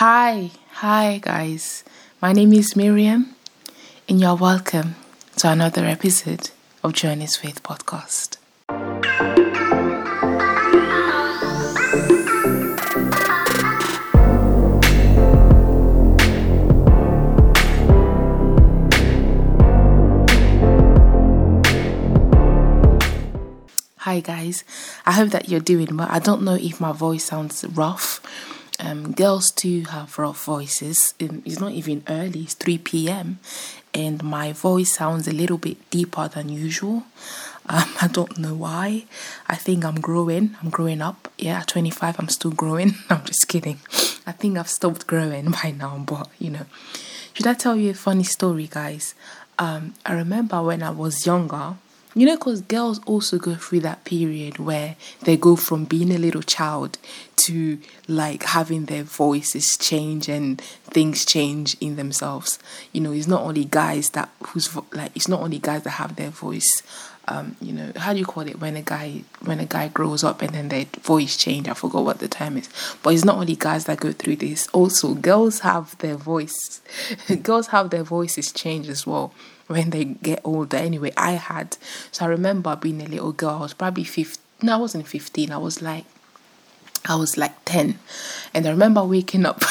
Hi, hi guys. My name is Miriam, and you're welcome to another episode of Journeys Faith podcast. Hi guys, I hope that you're doing well. I don't know if my voice sounds rough. Um, girls too have rough voices. Um, it's not even early, it's 3 p.m. and my voice sounds a little bit deeper than usual. Um, I don't know why. I think I'm growing. I'm growing up. Yeah, at 25, I'm still growing. I'm just kidding. I think I've stopped growing by now, but you know. Should I tell you a funny story, guys? Um, I remember when I was younger, you know, because girls also go through that period where they go from being a little child to like having their voices change and things change in themselves. You know, it's not only guys that who's like it's not only guys that have their voice. Um, you know, how do you call it when a guy when a guy grows up and then their voice change? I forgot what the term is, but it's not only guys that go through this. Also, girls have their voice. girls have their voices change as well when they get older. Anyway, I had. So I remember being a little girl. I was probably 15. No, I wasn't 15. I was like, I was like 10. And I remember waking up.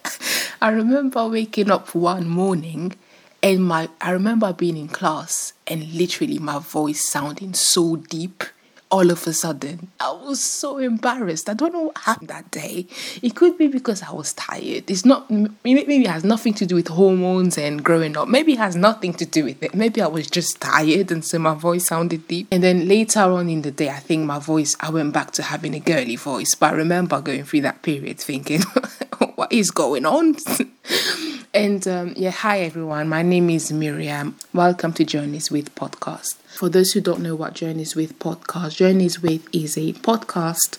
I remember waking up one morning and my I remember being in class and literally my voice sounding so deep all of a sudden. I was so embarrassed. I don't know what happened that day. It could be because I was tired. It's not, maybe it has nothing to do with hormones and growing up. Maybe it has nothing to do with it. Maybe I was just tired and so my voice sounded deep. And then later on in the day, I think my voice, I went back to having a girly voice. But I remember going through that period thinking, what is going on? and um, yeah, hi everyone. My name is Miriam. Welcome to Journeys with Podcast. For those who don't know what Journeys with podcast, Journeys with is a podcast.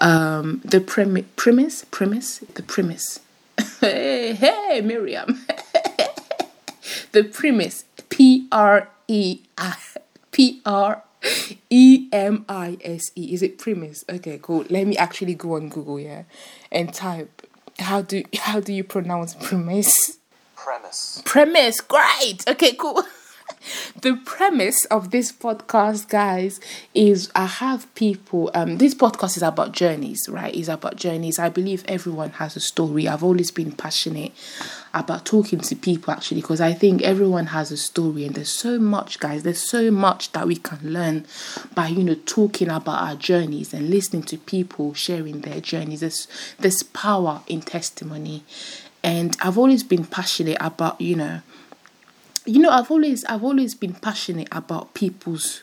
Um, the premi- premise, premise, the premise. hey, hey, Miriam. the premise, P R E P R E M I S E. Is it premise? Okay, cool. Let me actually go on Google, yeah, and type. How do how do you pronounce premise? Premise. Premise. Great. Okay, cool. the premise of this podcast guys is i have people um this podcast is about journeys right? Is about journeys. I believe everyone has a story. I've always been passionate about talking to people actually because i think everyone has a story and there's so much guys there's so much that we can learn by you know talking about our journeys and listening to people sharing their journeys. There's there's power in testimony. And i've always been passionate about you know you know i've always i've always been passionate about people's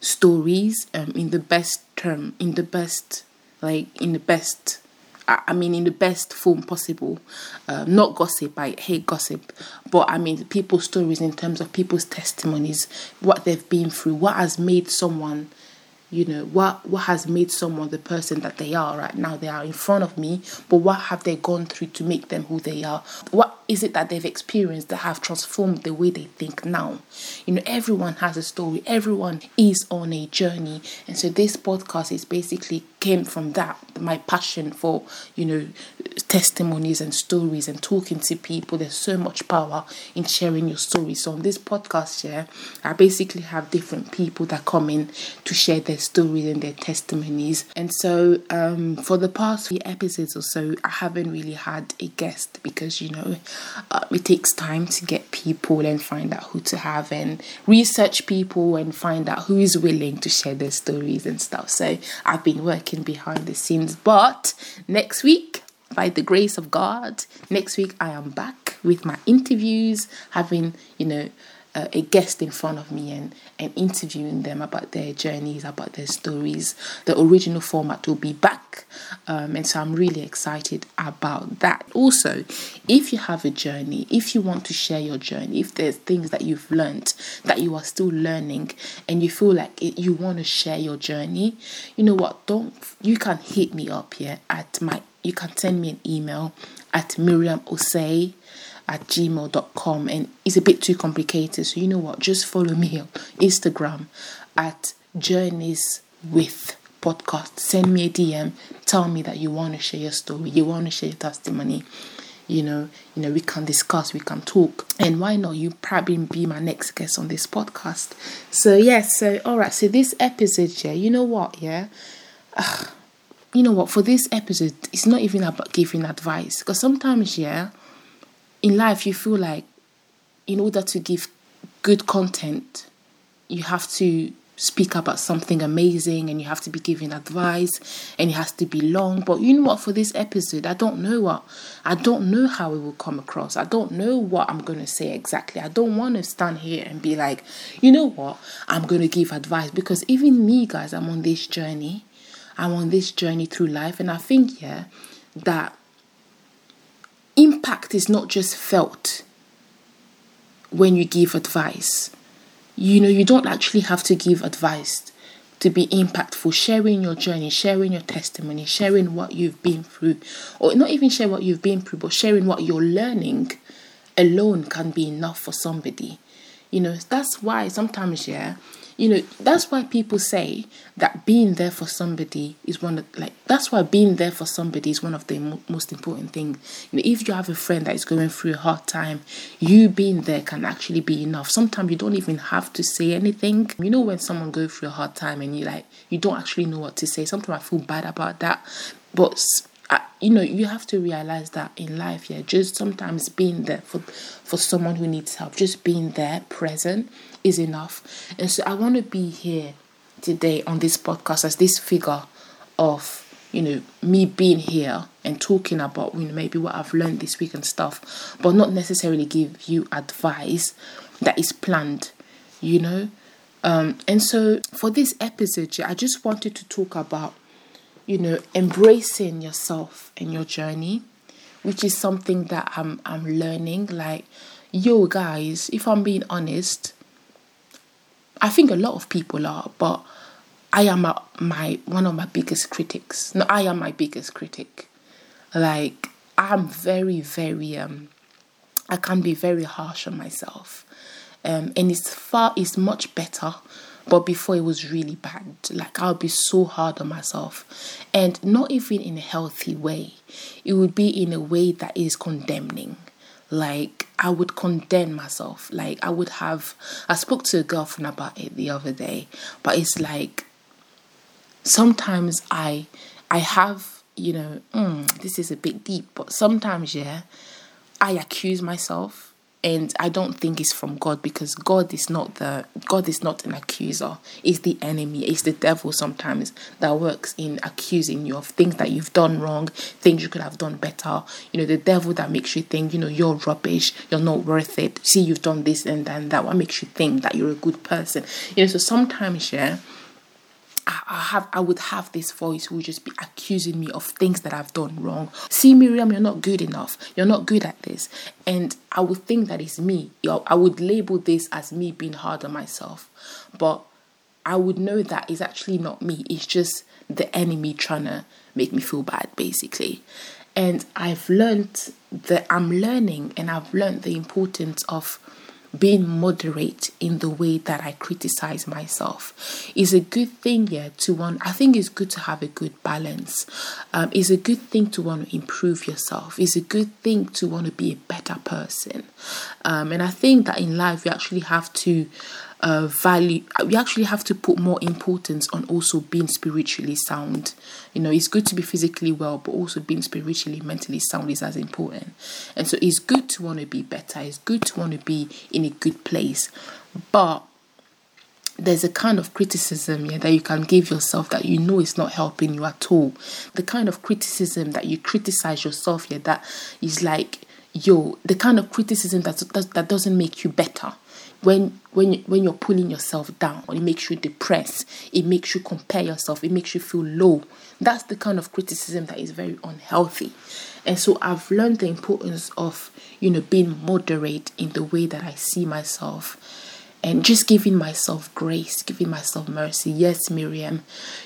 stories um in the best term in the best like in the best I mean, in the best form possible. Uh, not gossip, I hate gossip, but I mean, people's stories in terms of people's testimonies, what they've been through, what has made someone you know what what has made someone the person that they are right now they are in front of me but what have they gone through to make them who they are? What is it that they've experienced that have transformed the way they think now? You know everyone has a story. Everyone is on a journey. And so this podcast is basically came from that my passion for you know testimonies and stories and talking to people. There's so much power in sharing your story. So on this podcast here i basically have different people that come in to share their stories and their testimonies. And so um, for the past few episodes or so i haven't really had a guest because you know uh, it takes time to get people and find out who to have and research people and find out who is willing to share their stories and stuff. So i've been working behind the scenes. But next week by the grace of God, next week I am back with my interviews, having, you know, uh, a guest in front of me and, and interviewing them about their journeys, about their stories. The original format will be back, um, and so I'm really excited about that. Also, if you have a journey, if you want to share your journey, if there's things that you've learned that you are still learning, and you feel like it, you want to share your journey, you know what? Don't you can hit me up here at my. You can send me an email at Miriam Osei at gmail.com and it's a bit too complicated. So you know what? Just follow me on Instagram at journeys with podcast, send me a DM, tell me that you want to share your story, you want to share your testimony. You know, you know, we can discuss, we can talk, and why not? You probably be my next guest on this podcast. So yeah, so all right, so this episode, yeah, you know what, yeah, uh, you know what? For this episode, it's not even about giving advice because sometimes, yeah, in life you feel like in order to give good content, you have to speak about something amazing and you have to be giving advice and it has to be long. But you know what? For this episode i don't know what i don't know how it will come across. I don't know what i'm going to say exactly. I don't want to stand here and be like you know what? I'm going to give advice. Because even me guys i'm on this journey. I'm on this journey through life and i think yeah that impact is not just felt when you give advice you know, you don't actually have to give advice to be impactful, sharing your journey, sharing your testimony, sharing what you've been through, or not even share what you've been through, but sharing what you're learning alone can be enough for somebody. You know, that's why sometimes, yeah, you know that's why people say that being there for somebody is one of like that's why being there for somebody is one of the mo- most important things you know if you have a friend that is going through a hard time you being there can actually be enough. Sometimes you don't even have to say anything. You know when someone goes through a hard time and you like you don't actually know what to say sometimes i feel bad about that. But uh, you know you have to realize that in life yeah just sometimes being there for for someone who needs help just being there present is enough and so i want to be here today on this podcast as this figure of you know me being here and talking about you know maybe what i've learned this week and stuff but not necessarily give you advice that is planned you know um and so for this episode i just wanted to talk about you know, embracing yourself and your journey, which is something that I'm I'm learning. Like, yo guys, if I'm being honest, I think a lot of people are, but I am a, my one of my biggest critics. No, I am my biggest critic. Like, I'm very, very um I can be very harsh on myself. Um and it's far it's much better but before it was really bad. Like I'll be so hard on myself. And not even in a healthy way. It would be in a way that is condemning. Like I would condemn myself. Like I would have I spoke to a girlfriend about it the other day, but it's like sometimes I I have, you know, mm, this is a bit deep, but sometimes yeah, I accuse myself and I don't think it's from God because God is not the God is not an accuser. It's the enemy. It's the devil sometimes that works in accusing you of things that you've done wrong, things you could have done better. You know, the devil that makes you think, you know, you're rubbish, you're not worth it. See, you've done this and then that. What makes you think that you're a good person? You know, so sometimes, yeah I have I would have this voice who would just be accusing me of things that I've done wrong. See, Miriam, you're not good enough. You're not good at this. And I would think that it's me. I would label this as me being hard on myself. But I would know that it's actually not me. It's just the enemy trying to make me feel bad, basically. And I've learned that I'm learning and I've learned the importance of being moderate in the way that I criticize myself. Is a good thing yeah to want I think it's good to have a good balance. Um, it's a good thing to want to improve yourself. It's a good thing to want to be a better person. Um, and I think that in life you actually have to uh, value we actually have to put more importance on also being spiritually sound. You know it's good to be physically well but also being spiritually mentally sound is as important. And so it's good to want to be better it's good to want to be in a good place. But there's a kind of criticism yeah, that you can give yourself that you know is not helping you at all. The kind of criticism that you criticize yourself yeah, that is like, yo, the kind of criticism that, that, that doesn't make you better when when when you're pulling yourself down it makes you depressed it makes you compare yourself it makes you feel low. That's the kind of criticism that is very unhealthy. And so i've learned the importance of you know being moderate in the way that i see myself and just giving myself grace, giving myself mercy. Yes, Miriam,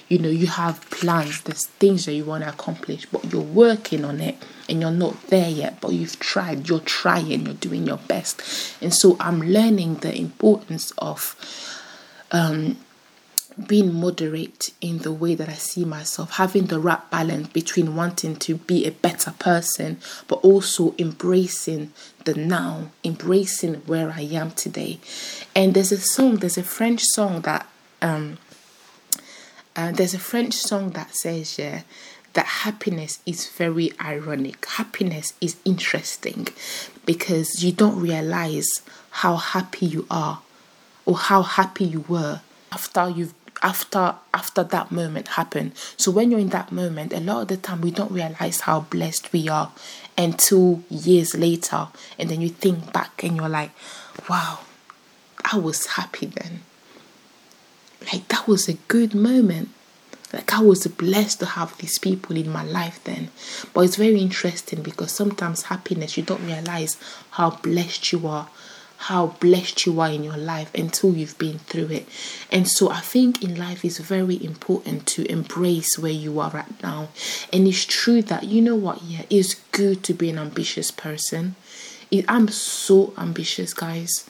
you know, you have plans, there's things that you want to accomplish, but you're working on it and you're not there yet, but you've tried, you're trying, you're doing your best. And so I'm learning the importance of um, being moderate in the way that I see myself, having the right balance between wanting to be a better person, but also embracing the now, embracing where I am today. And there's a song, there's a French song that um uh, there's a French song that says, yeah, that happiness is very ironic. Happiness is interesting because you don't realize how happy you are or how happy you were after you've after after that moment happened. So when you're in that moment, a lot of the time we don't realize how blessed we are until years later, and then you think back and you're like, "Wow, I was happy then." Like that was a good moment. Like I was blessed to have these people in my life then. But it's very interesting because sometimes happiness you don't realize how blessed you are how blessed you are in your life until you've been through it. And so I think in life it's very important to embrace where you are right now. And it's true that you know what, yeah, it's good to be an ambitious person. I'm so ambitious, guys.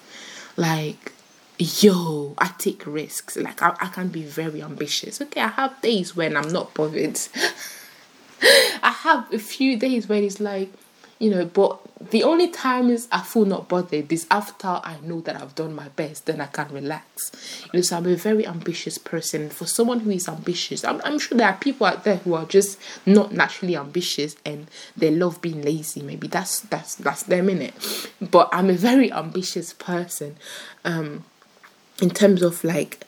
Like yo, I take risks. Like I, I can be very ambitious. Okay, I have days when I'm not bothered. I have a few days where it's like, you know, but the only time is I feel not bothered is after I know that I've done my best, then I can relax. You know, so I'm a very ambitious person. For someone who is ambitious, I'm, I'm sure there are people out there who are just not naturally ambitious and they love being lazy. Maybe that's that's that's them in it. But I'm a very ambitious person. Um, in terms of like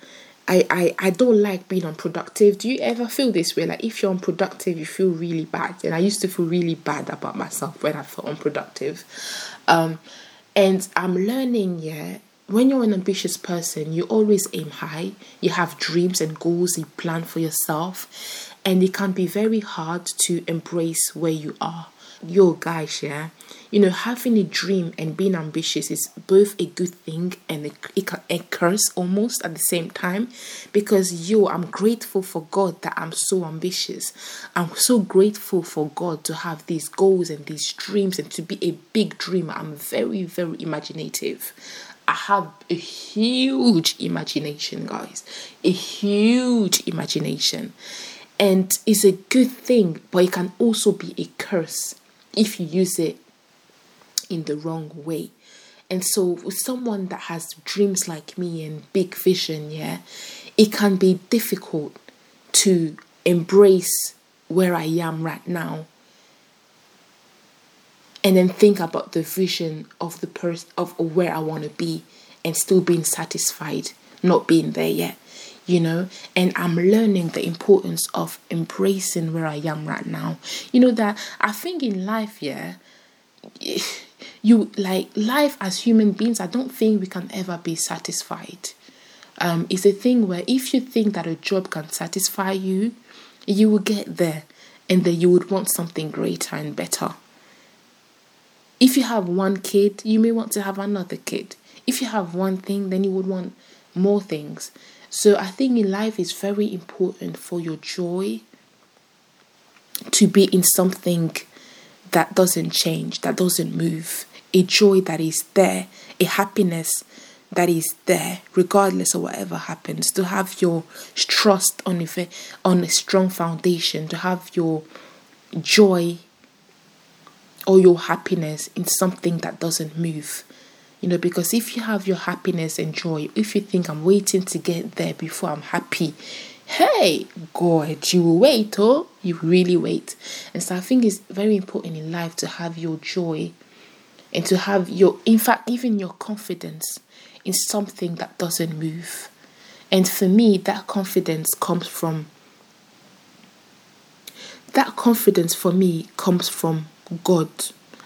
I, I, I don't like being unproductive. Do you ever feel this way? Like if you're unproductive, you feel really bad. And I used to feel really bad about myself when I felt unproductive. Um, and I'm learning, yeah, when you're an ambitious person, you always aim high. You have dreams and goals you plan for yourself. And it can be very hard to embrace where you are yo guys yeah you know having a dream and being ambitious is both a good thing and a, a curse almost at the same time because yo i'm grateful for god that i'm so ambitious i'm so grateful for god to have these goals and these dreams and to be a big dreamer i'm very very imaginative I have a huge imagination, guys. A huge imagination. And it's a good thing, but it can also be a curse if you use it in the wrong way. And so, with someone that has dreams like me and big vision, yeah, it can be difficult to embrace where I am right now and then think about the vision of the person of where I want to be and still being satisfied, not being there yet you know and i'm learning the importance of embracing where i am right now you know that i think in life yeah you like life as human beings i don't think we can ever be satisfied. Um it's a thing where if you think that a job can satisfy you you will get there and then you would want something greater and better. If you have one kid you may want to have another kid. If you have one thing then you would want more things. So I think in life it's very important for your joy to be in something that doesn't change, that doesn't move, a joy that is there, a happiness that is there, regardless of whatever happens. To have your trust on a, on a strong foundation, to have your joy or your happiness in something that doesn't move. You know, because if you have your happiness and joy, if you think I'm waiting to get there before I'm happy, hey, God, you will wait, oh, you really wait. And so I think it's very important in life to have your joy and to have your, in fact, even your confidence in something that doesn't move. And for me, that confidence comes from, that confidence for me comes from God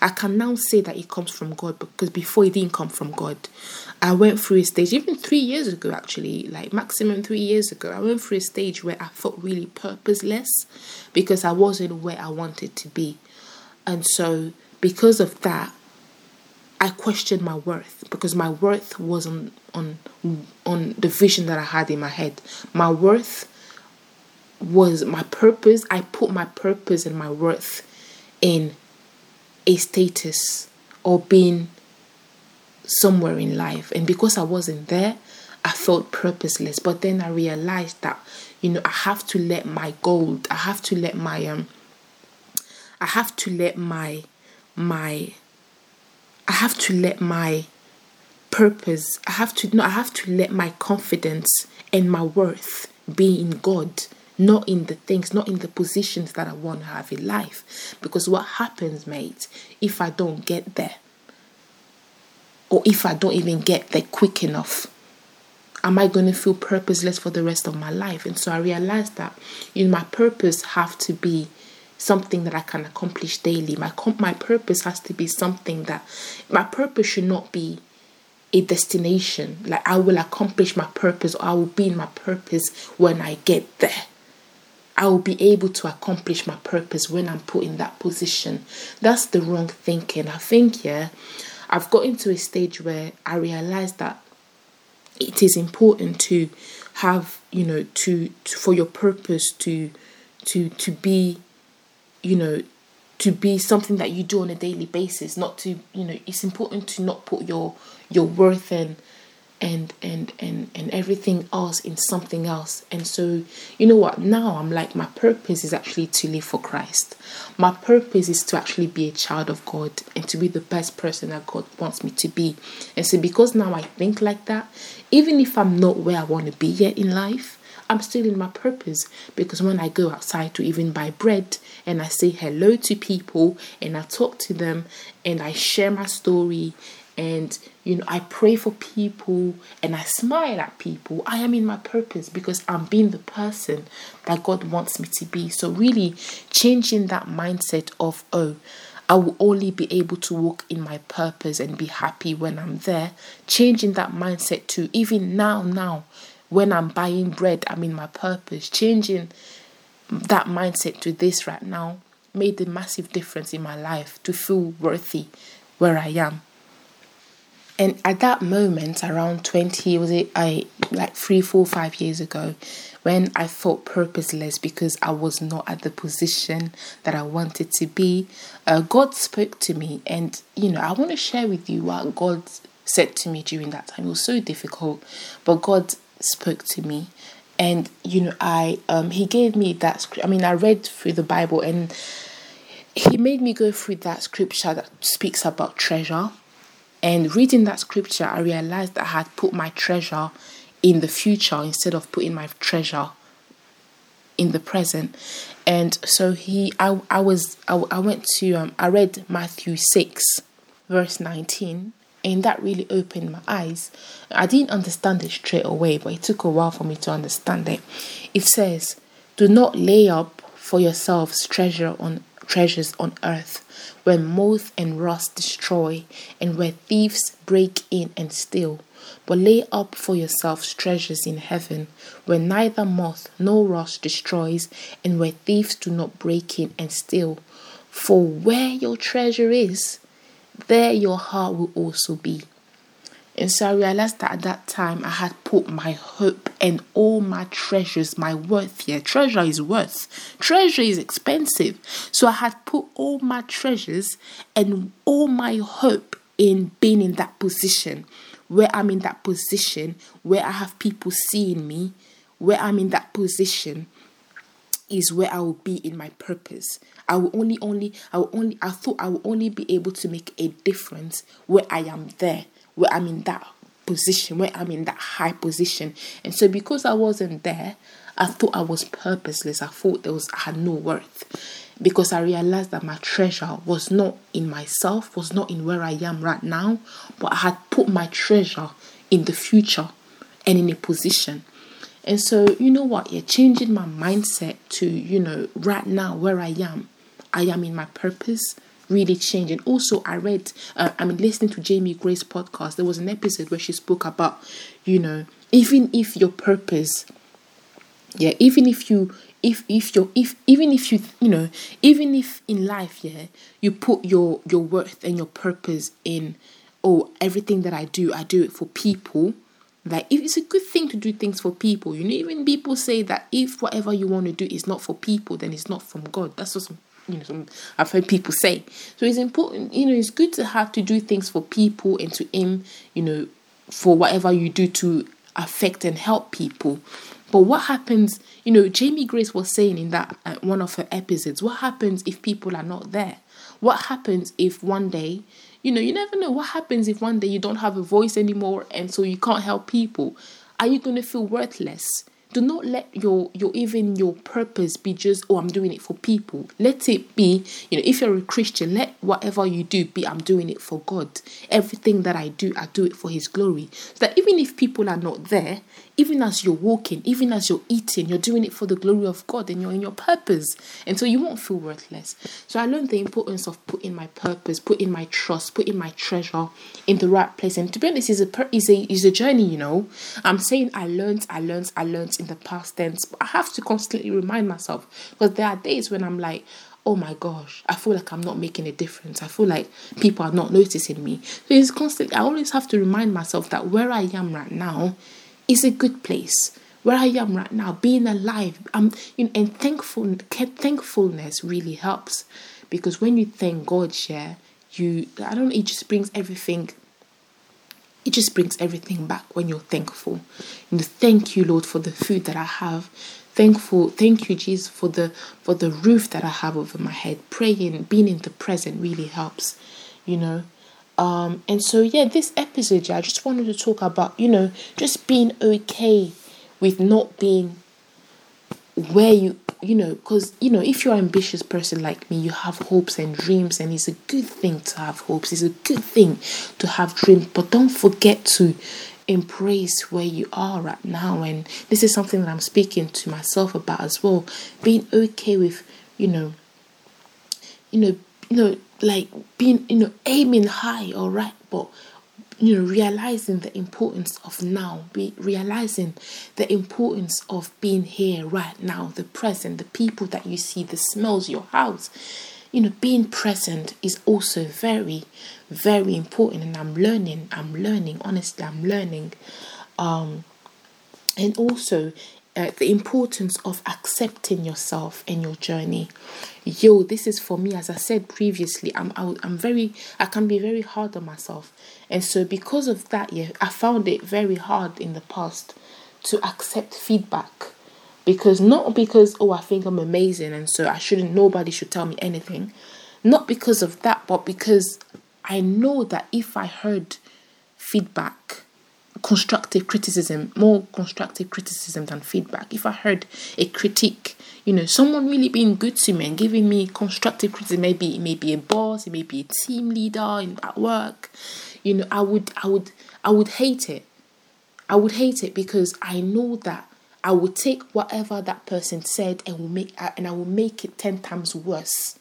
I can now say that it comes from God because before it didn't come from God. I went through a stage, even three years ago, actually, like maximum three years ago, I went through a stage where I felt really purposeless because I wasn't where I wanted to be. And so, because of that, I questioned my worth because my worth wasn't on on the vision that I had in my head. My worth was my purpose. I put my purpose and my worth in a status or being somewhere in life. And because I wasn't there, I felt purposeless. But then I realized that, you know, I have to let my gold, I have to let my um I have to let my my I have to let my purpose, I have to no, I have to let my confidence and my worth be in God, not in the things, not in the positions that I want to have in life. Because what happens, mate, if I don't get there, or if I don't even get there quick enough, am I going to feel purposeless for the rest of my life? And so I realized that you know my purpose have to be something that I can accomplish daily. My my purpose has to be something that my purpose should not be a destination. Like I will accomplish my purpose or I will be in my purpose when I get there. I will be able to accomplish my purpose when I'm put in that position. That's the wrong thinking. I think, yeah, I've got into a stage where I realized that it is important to have, you know, to, to for your purpose to to to be, you know, to be something that you do on a daily basis not to you know it's important to not put your your worth and and and and and everything else in something else. And so you know what? Now i'm like my purpose is actually to live for christ. My purpose is to actually be a child of god and to be the best person that god wants me to be. And so because now i think like that even if i'm not where i want to be yet in life I'm still in my purpose. Because when I go outside to even buy bread and I say hello to people and I talk to them and I share my story and you know I pray for people and I smile at people I am in my purpose because I'm being the person that God wants me to be so really changing that mindset of oh I will only be able to walk in my purpose and be happy when I'm there changing that mindset to even now now when I'm buying bread, I'm in my purpose. Changing that mindset to this right now made a massive difference in my life to feel worthy where I am. And at that moment, around 20, was it I like three, four, five years ago, when I felt purposeless because I was not at the position that I wanted to be, uh, God spoke to me. And, you know, I want to share with you what God said to me during that time. It was so difficult, but God spoke to me and you know i um he gave me that i mean i read through the bible and he made me go through that scripture that speaks about treasure and reading that scripture i realized i had put my treasure in the future instead of putting my treasure in the present and so he i, I was I, I went to um, i read matthew 6 verse 19 and that really opened my eyes. I didn't understand it straight away, but it took a while for me to understand it. It says, "Do not lay up for yourselves treasure on treasures on earth, where moth and rust destroy, and where thieves break in and steal." But lay up for yourselves treasures in heaven, where neither moth nor rust destroys, and where thieves do not break in and steal. For where your treasure is, there your heart will also be. And so I realized that at that time I had put my hope and all my treasures, my worth here. Treasure is worth. Treasure is expensive. So I had put all my treasures and all my hope in being in that position where I'm in that position where I have people seeing me, where I'm in that position is where I will be in my purpose. I will only, only, I will only, I thought I will only be able to make a difference where I am there, where I'm in that position, where I'm in that high position. And so because I wasn't there, I thought I was purposeless. I thought there was I had no worth. Because I realized that my treasure was not in myself, was not in where I am right now, but I had put my treasure in the future and in a position and so, you know what? You're changing my mindset to, you know, right now where I am. I am in my purpose, really change. And Also, I read, uh, I mean, listening to Jamie Grace podcast, there was an episode where she spoke about, you know, even if your purpose, yeah, even if you, if if you if even if you you know even if in life yeah you put your your worth and your purpose in oh everything that i do i do it for people like if it's a good thing to do things for people, you know, even people say that if whatever you want to do is not for people, then it's not from God. That's some you know some I've heard people say. So it's important, you know, it's good to have to do things for people and to aim, you know, for whatever you do to affect and help people. But what happens, you know, Jamie Grace was saying in that uh, one of her episodes, what happens if people are not there? What happens if one day, you know, you never know what happens if one day you don't have a voice anymore and so you can't help people? Are you going to feel worthless? Do not let your your even your purpose be just oh i'm doing it for people. Let it be you know if you're a christian let whatever you do be i'm doing it for god. Everything that i do i do it for his glory. So that even if people are not there even as you're walking even as you're eating you're doing it for the glory of god and you're in your purpose. And so you won't feel worthless. So i learned the importance of putting my purpose putting my trust putting my treasure in the right place. And to be honest is a is a is a journey you know. I'm saying i learned i learned i learned in the past tense. But I have to constantly remind myself because there are days when I'm like, oh my gosh, I feel like I'm not making a difference. I feel like people are not noticing me. So it's constantly, I always have to remind myself that where I am right now is a good place. Where I am right now, being alive, I'm, you know, and thankful, thankfulness really helps because when you thank God, yeah, you, I don't know, it just brings everything it just brings everything back when you're thankful. You know, thank you, Lord, for the food that I have. Thankful, thank you, Jesus, for the for the roof that I have over my head. Praying, being in the present really helps, you know. Um, and so yeah, this episode, I just wanted to talk about, you know, just being okay with not being where you you know because you know if you're an ambitious person like me you have hopes and dreams and it's a good thing to have hopes. It's a good thing to have dreams. But don't forget to embrace where you are right now. And this is something that i'm speaking to myself about as well. Being okay with you know you know you know like being you know aiming high all right? But you know realizing the importance of now be realizing the importance of being here right now the present the people that you see the smells your house. You know being present is also very very important and i'm learning i'm learning honestly i'm learning. Um and also uh, the importance of accepting yourself and your journey. Yo, this is for me. As I said previously, I'm I, I'm very I can be very hard on myself, and so because of that, yeah, I found it very hard in the past to accept feedback because not because oh I think I'm amazing and so I shouldn't nobody should tell me anything, not because of that, but because I know that if I heard feedback constructive criticism, more constructive criticism than feedback. If I heard a critique, you know, someone really being good to me and giving me constructive criticism, maybe it may be a boss, it may be a team leader in, at work, you know, I would, I would, I would hate it. I would hate it because I know that I would take whatever that person said and will make uh, and I will make it ten times worse.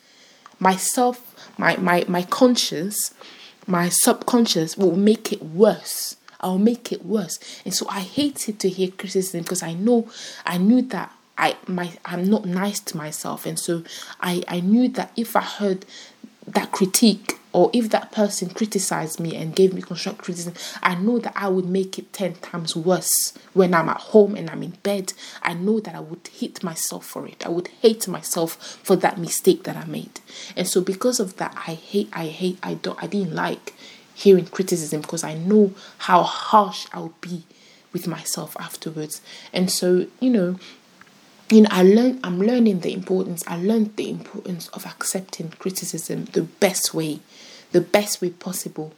Myself, my my my conscience, my subconscious will make it worse I'll make it worse. And so I hated to hear criticism because I know I knew that I my I'm not nice to myself. And so I, I knew that if I heard that critique or if that person criticized me and gave me constructive criticism, I know that I would make it 10 times worse when I'm at home and I'm in bed. I know that I would hate myself for it. I would hate myself for that mistake that I made. And so because of that, I hate, I hate, I don't, I didn't like hearing criticism because I know how harsh I'll be with myself afterwards. And so, you know, you know, I learn I'm learning the importance, I learned the importance of accepting criticism the best way, the best way possible.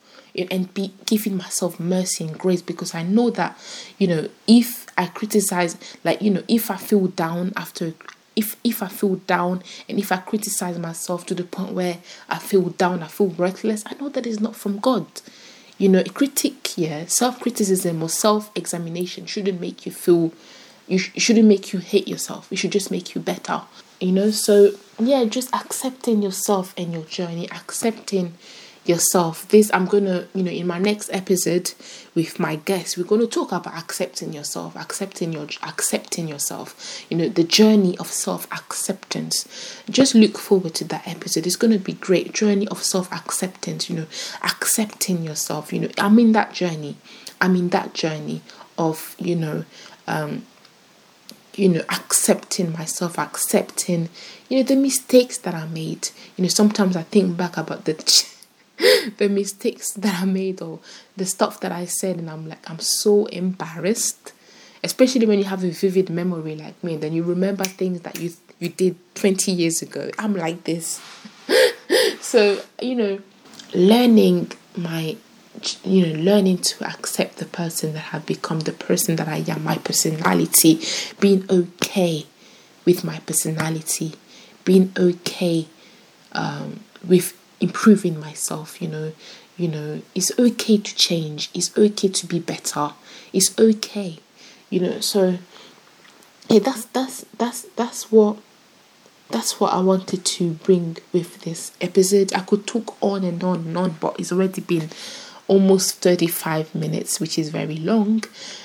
And be giving myself mercy and grace because I know that, you know, if I criticize, like, you know, if I feel down after if if I feel down and if I criticize myself to the point where I feel down, I feel worthless, I know that is not from God. You know, a critique, yeah, self criticism or self examination shouldn't make you feel, you sh- shouldn't make you hate yourself. It should just make you better. You know, so yeah, just accepting yourself and your journey, accepting yourself. This I'm gonna, you know, in my next episode with my guests, we're gonna talk about accepting yourself, accepting your accepting yourself, you know, the journey of self-acceptance. Just look forward to that episode. It's gonna be great. Journey of self-acceptance, you know, accepting yourself, you know, I'm in that journey. I'm in that journey of, you know, um, you know, accepting myself, accepting, you know, the mistakes that I made. You know, sometimes I think back about the the mistakes that I made or the stuff that I said, and I'm like, I'm so embarrassed. Especially when you have a vivid memory like me, and then you remember things that you you did 20 years ago. I'm like this. so, you know, learning my you know learning to accept the person that I've become the person that I am my personality being okay with my personality being okay um, with improving myself you know you know it's okay to change it's okay to be better it's okay you know so yeah that's that's that's that's what that's what I wanted to bring with this episode. I could talk on and on and on, but it's already been almost 35 minutes, which is very long.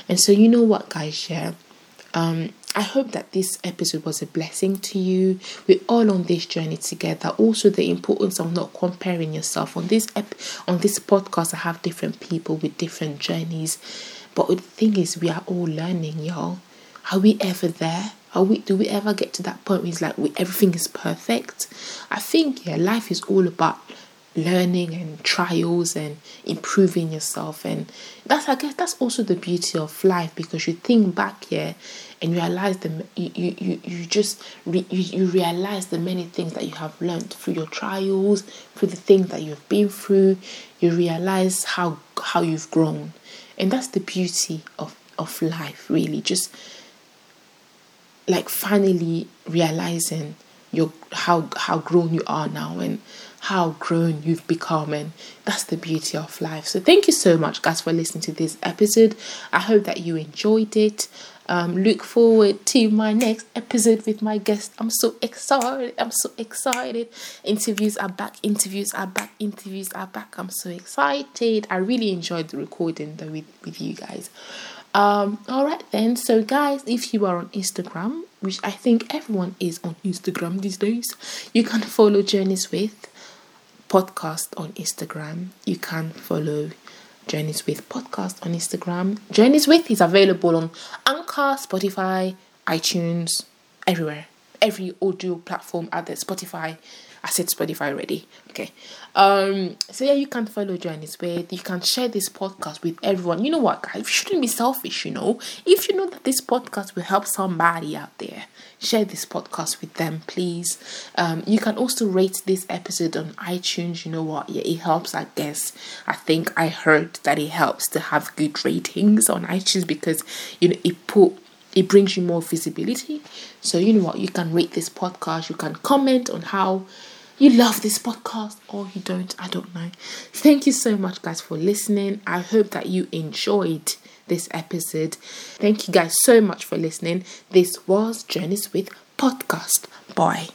And so, you know what, guys, yeah. Um, I hope that this episode was a blessing to you. We're all on this journey together. Also, the importance of not comparing yourself on this ep- on this podcast. I have different people with different journeys, but the thing is, we are all learning, y'all. Are we ever there? Are we do we ever get to that point where it's like we, everything is perfect? I think yeah, life is all about learning and trials and improving yourself. And that's I guess that's also the beauty of life because you think back here and you realize the you you, you, you just re, you, you realize the many things that you have learned through your trials through the things that you've been through. You realize how how you've grown. And that's the beauty of of life really. Just like finally realizing your how how grown you are now and how grown you've become and that's the beauty of life. So thank you so much guys for listening to this episode. I hope that you enjoyed it. Um, look forward to my next episode with my guest. I'm so excited. I'm so excited. Interviews are back interviews are back interviews are back. I'm so excited. I really enjoyed the recording though with, with you guys. Um, all right then. So, guys, if you are on Instagram, which I think everyone is on Instagram these days, you can follow Journeys with podcast on Instagram. You can follow Journeys with podcast on Instagram. Journeys with is available on Anchor, Spotify, iTunes, everywhere, every audio platform out there. Spotify, I said Spotify already. Okay. Um, so yeah, you can follow Journeys with. You can share this podcast with everyone. You know what, guys? You shouldn't be selfish, you know. If you know that this podcast will help somebody out there, share this podcast with them, please. Um, you can also rate this episode on iTunes. You know what? Yeah, it helps, I guess. I think I heard that it helps to have good ratings on iTunes because you know it put it brings you more visibility. So you know what? You can rate this podcast. You can comment on how you love this podcast or you don't. I don't know. Thank you so much, guys, for listening. I hope that you enjoyed this episode. Thank you guys so much for listening. This was Journeys with Podcast. Bye.